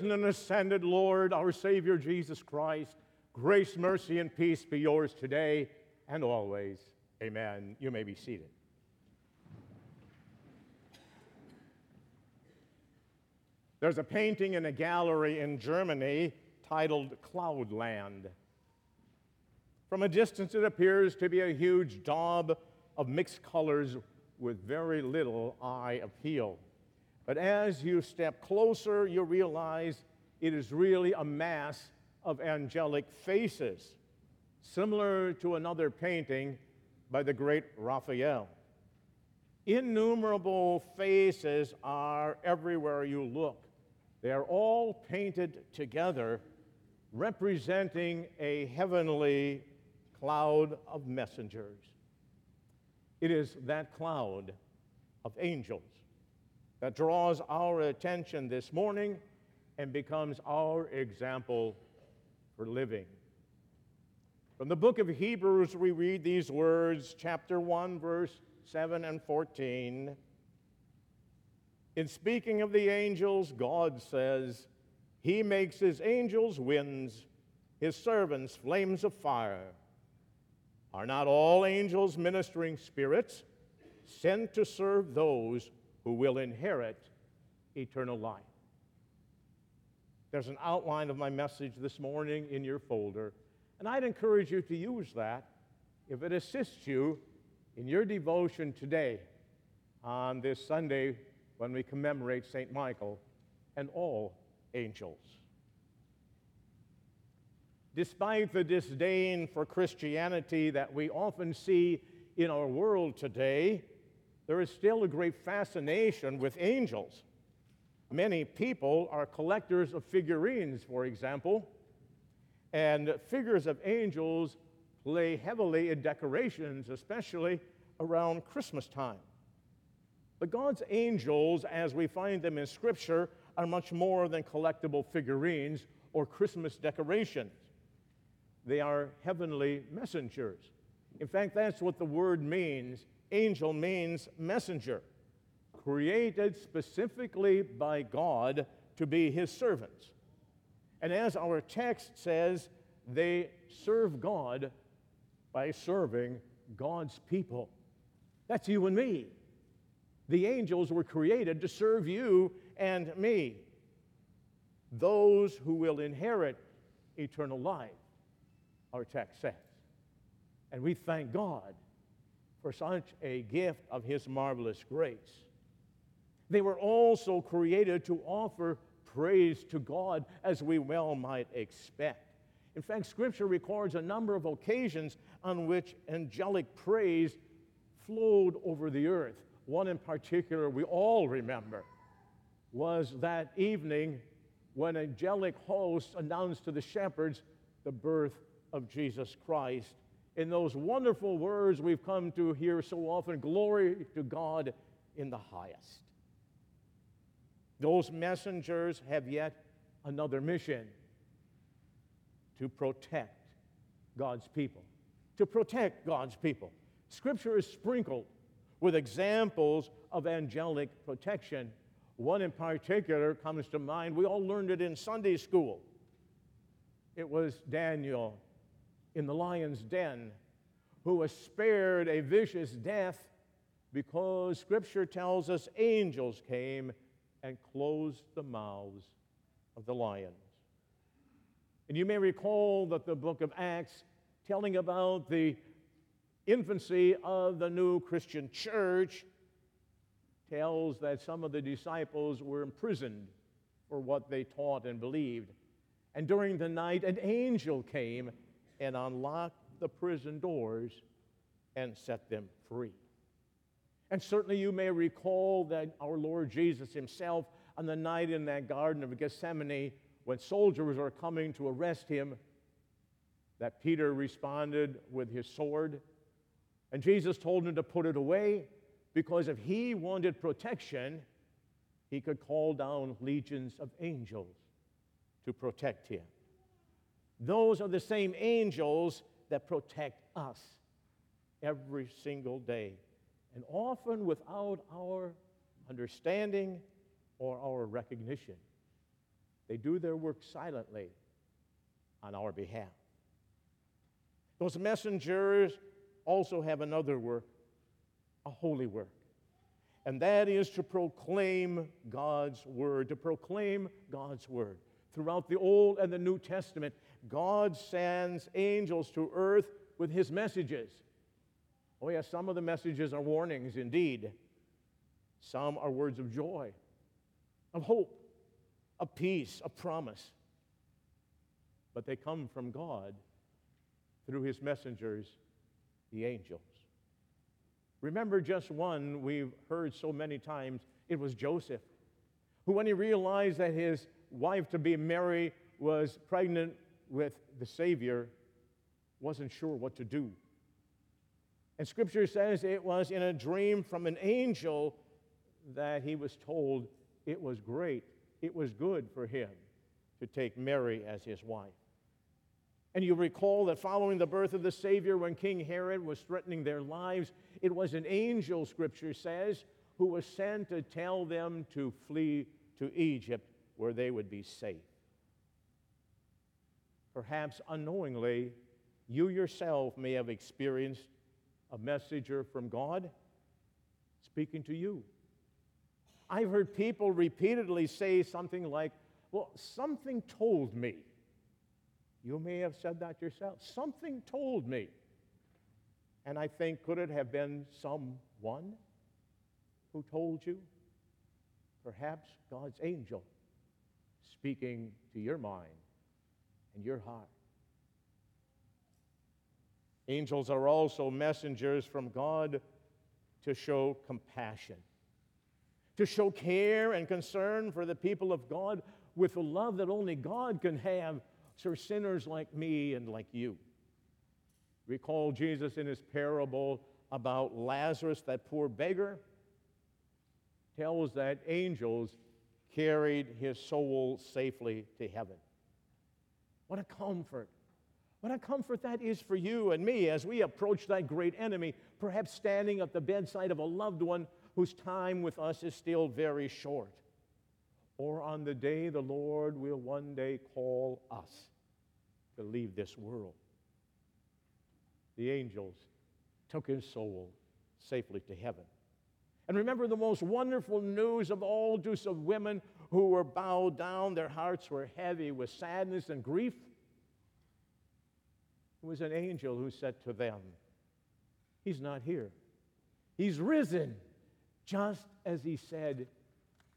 and ascended Lord, our Savior Jesus Christ, grace, mercy, and peace be yours today and always. Amen. You may be seated. There's a painting in a gallery in Germany titled Cloudland. From a distance, it appears to be a huge daub of mixed colors with very little eye appeal. But as you step closer, you realize it is really a mass of angelic faces, similar to another painting by the great Raphael. Innumerable faces are everywhere you look. They are all painted together, representing a heavenly cloud of messengers. It is that cloud of angels that draws our attention this morning and becomes our example for living. From the book of Hebrews, we read these words, chapter 1, verse 7 and 14. In speaking of the angels, God says, He makes His angels winds, His servants flames of fire. Are not all angels ministering spirits sent to serve those who will inherit eternal life? There's an outline of my message this morning in your folder, and I'd encourage you to use that if it assists you in your devotion today on this Sunday when we commemorate St. Michael and all angels. Despite the disdain for Christianity that we often see in our world today, there is still a great fascination with angels. Many people are collectors of figurines, for example, and figures of angels play heavily in decorations, especially around Christmas time. But God's angels, as we find them in Scripture, are much more than collectible figurines or Christmas decorations. They are heavenly messengers. In fact, that's what the word means. Angel means messenger, created specifically by God to be his servants. And as our text says, they serve God by serving God's people. That's you and me. The angels were created to serve you and me, those who will inherit eternal life, our text says. And we thank God for such a gift of His marvelous grace. They were also created to offer praise to God as we well might expect. In fact, Scripture records a number of occasions on which angelic praise flowed over the earth. One in particular we all remember was that evening when angelic hosts announced to the shepherds the birth of Jesus Christ. In those wonderful words we've come to hear so often glory to God in the highest. Those messengers have yet another mission to protect God's people. To protect God's people. Scripture is sprinkled with examples of angelic protection. One in particular comes to mind. We all learned it in Sunday school. It was Daniel in the lion's den who was spared a vicious death because Scripture tells us angels came and closed the mouths of the lions. And you may recall that the book of Acts, telling about the infancy of the new Christian church tells that some of the disciples were imprisoned for what they taught and believed. And during the night, an angel came and unlock the prison doors and set them free. And certainly you may recall that our Lord Jesus himself, on the night in that Garden of Gethsemane, when soldiers were coming to arrest him, that Peter responded with his sword and Jesus told him to put it away because if he wanted protection, he could call down legions of angels to protect him. Those are the same angels that protect us every single day, and often without our understanding or our recognition. They do their work silently on our behalf. Those messengers also have another work, a holy work. And that is to proclaim God's word, to proclaim God's word. Throughout the Old and the New Testament, God sends angels to earth with his messages. Oh, yes, some of the messages are warnings indeed. Some are words of joy, of hope, of peace, of promise. But they come from God through his messengers, the angels. Remember just one we've heard so many times it was Joseph, who, when he realized that his wife to be Mary was pregnant with the Savior, wasn't sure what to do. And scripture says it was in a dream from an angel that he was told it was great, it was good for him to take Mary as his wife. And you recall that following the birth of the Savior, when King Herod was threatening their lives, it was an angel, scripture says, who was sent to tell them to flee to Egypt where they would be safe. Perhaps unknowingly, you yourself may have experienced a messenger from God speaking to you. I've heard people repeatedly say something like, Well, something told me. You may have said that yourself. Something told me. And I think, could it have been someone who told you? Perhaps God's angel speaking to your mind and your heart. Angels are also messengers from God to show compassion, to show care and concern for the people of God with the love that only God can have for sinners like me and like you. Recall Jesus in his parable about Lazarus, that poor beggar, tells that angels carried his soul safely to heaven. What a comfort. What a comfort that is for you and me as we approach that great enemy, perhaps standing at the bedside of a loved one whose time with us is still very short. Or on the day the Lord will one day call us to leave this world the angels took his soul safely to heaven. And remember the most wonderful news of all to some women who were bowed down, their hearts were heavy with sadness and grief. It was an angel who said to them, He's not here. He's risen, just as he said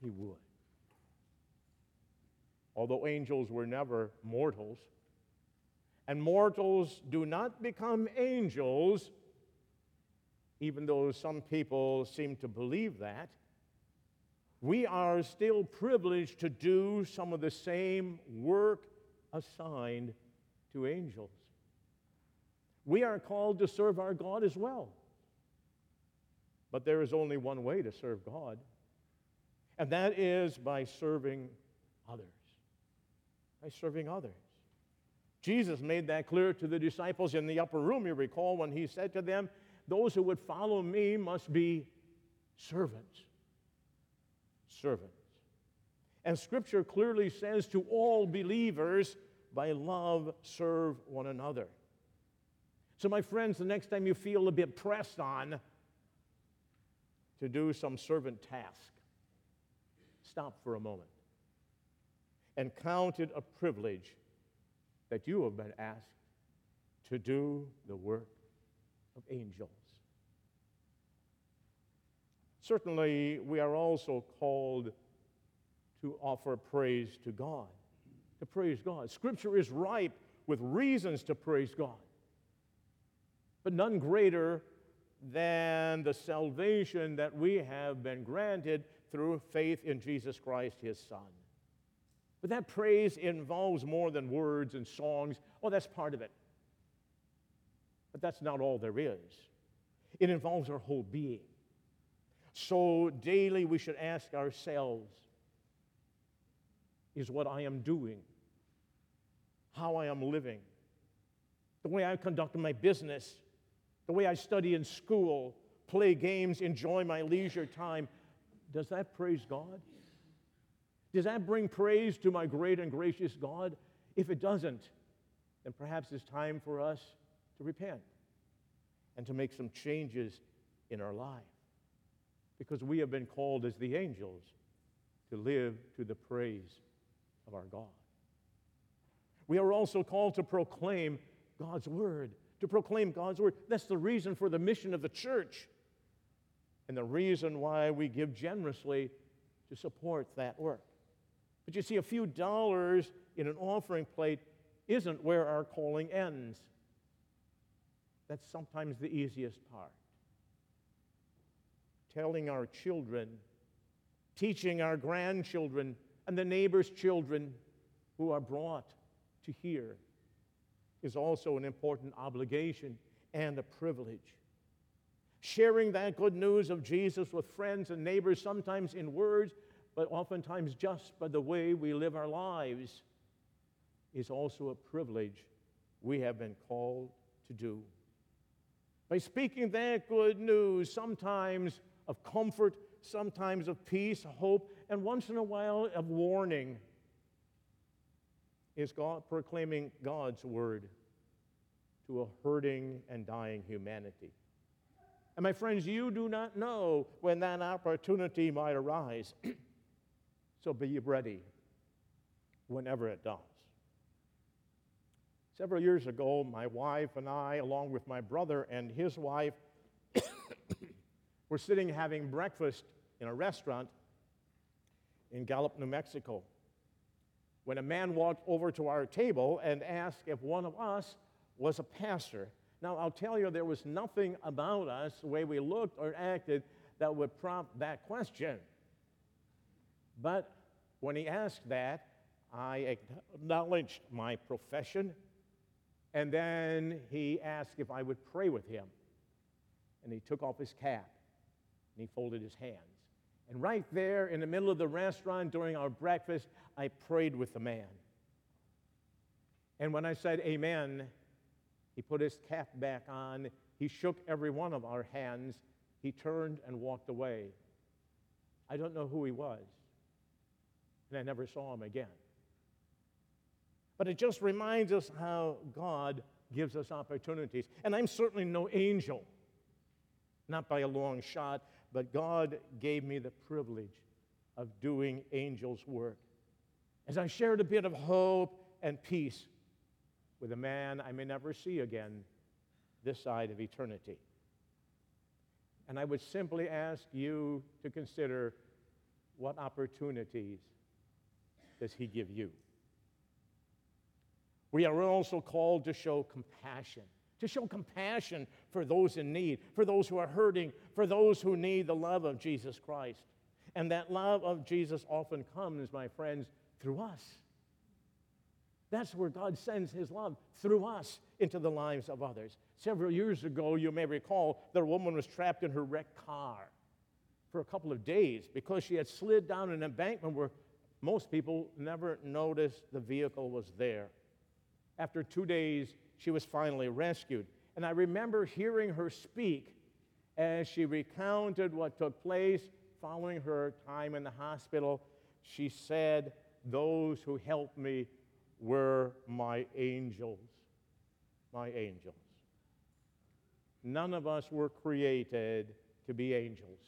he would. Although angels were never mortals, and mortals do not become angels, even though some people seem to believe that. We are still privileged to do some of the same work assigned to angels. We are called to serve our God as well. But there is only one way to serve God, and that is by serving others. By serving others. Jesus made that clear to the disciples in the upper room, you recall, when he said to them, Those who would follow me must be servants. Servants. And Scripture clearly says to all believers, by love, serve one another. So, my friends, the next time you feel a bit pressed on to do some servant task, stop for a moment and count it a privilege that you have been asked to do the work of angels. Certainly, we are also called to offer praise to God, to praise God. Scripture is ripe with reasons to praise God, but none greater than the salvation that we have been granted through faith in Jesus Christ, his Son. But that praise involves more than words and songs. Oh, that's part of it. But that's not all there is. It involves our whole being. So daily we should ask ourselves is what I am doing, how I am living, the way I conduct my business, the way I study in school, play games, enjoy my leisure time, does that praise God? Does that bring praise to my great and gracious God? If it doesn't, then perhaps it's time for us to repent and to make some changes in our life. Because we have been called as the angels to live to the praise of our God. We are also called to proclaim God's word, to proclaim God's word. That's the reason for the mission of the church and the reason why we give generously to support that work. But you see, a few dollars in an offering plate isn't where our calling ends. That's sometimes the easiest part. Telling our children, teaching our grandchildren, and the neighbors' children who are brought to hear is also an important obligation and a privilege. Sharing that good news of Jesus with friends and neighbors, sometimes in words, but oftentimes just by the way we live our lives, is also a privilege we have been called to do. By speaking that good news, sometimes of comfort, sometimes of peace, hope, and once in a while of warning, is God proclaiming God's word to a hurting and dying humanity. And my friends, you do not know when that opportunity might arise. So be ready whenever it does. Several years ago, my wife and I, along with my brother and his wife, were sitting having breakfast in a restaurant in Gallup, New Mexico, when a man walked over to our table and asked if one of us was a pastor. Now, I'll tell you, there was nothing about us, the way we looked or acted, that would prompt that question. But when he asked that, I acknowledged my profession, and then he asked if I would pray with him. And he took off his cap and he folded his hands. And right there in the middle of the restaurant during our breakfast, I prayed with the man. And when I said amen, he put his cap back on. He shook every one of our hands. He turned and walked away. I don't know who he was and I never saw him again. But it just reminds us how God gives us opportunities. And I'm certainly no angel, not by a long shot, but God gave me the privilege of doing angels' work. As I shared a bit of hope and peace with a man I may never see again this side of eternity. And I would simply ask you to consider what opportunities does He give you? We are also called to show compassion, to show compassion for those in need, for those who are hurting, for those who need the love of Jesus Christ. And that love of Jesus often comes, my friends, through us. That's where God sends His love through us into the lives of others. Several years ago, you may recall that a woman was trapped in her wrecked car for a couple of days because she had slid down an embankment where most people never noticed the vehicle was there. After two days, she was finally rescued. And I remember hearing her speak as she recounted what took place following her time in the hospital. She said, Those who helped me were my angels. My angels. None of us were created to be angels.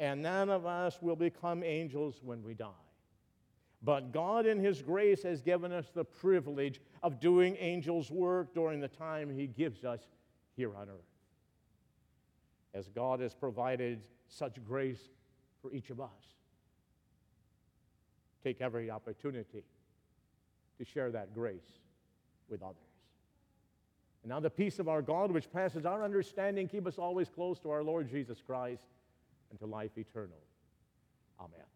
And none of us will become angels when we die. But God, in His grace, has given us the privilege of doing angels' work during the time He gives us here on earth. As God has provided such grace for each of us, take every opportunity to share that grace with others. And now, the peace of our God, which passes our understanding, keep us always close to our Lord Jesus Christ and to life eternal. Amen.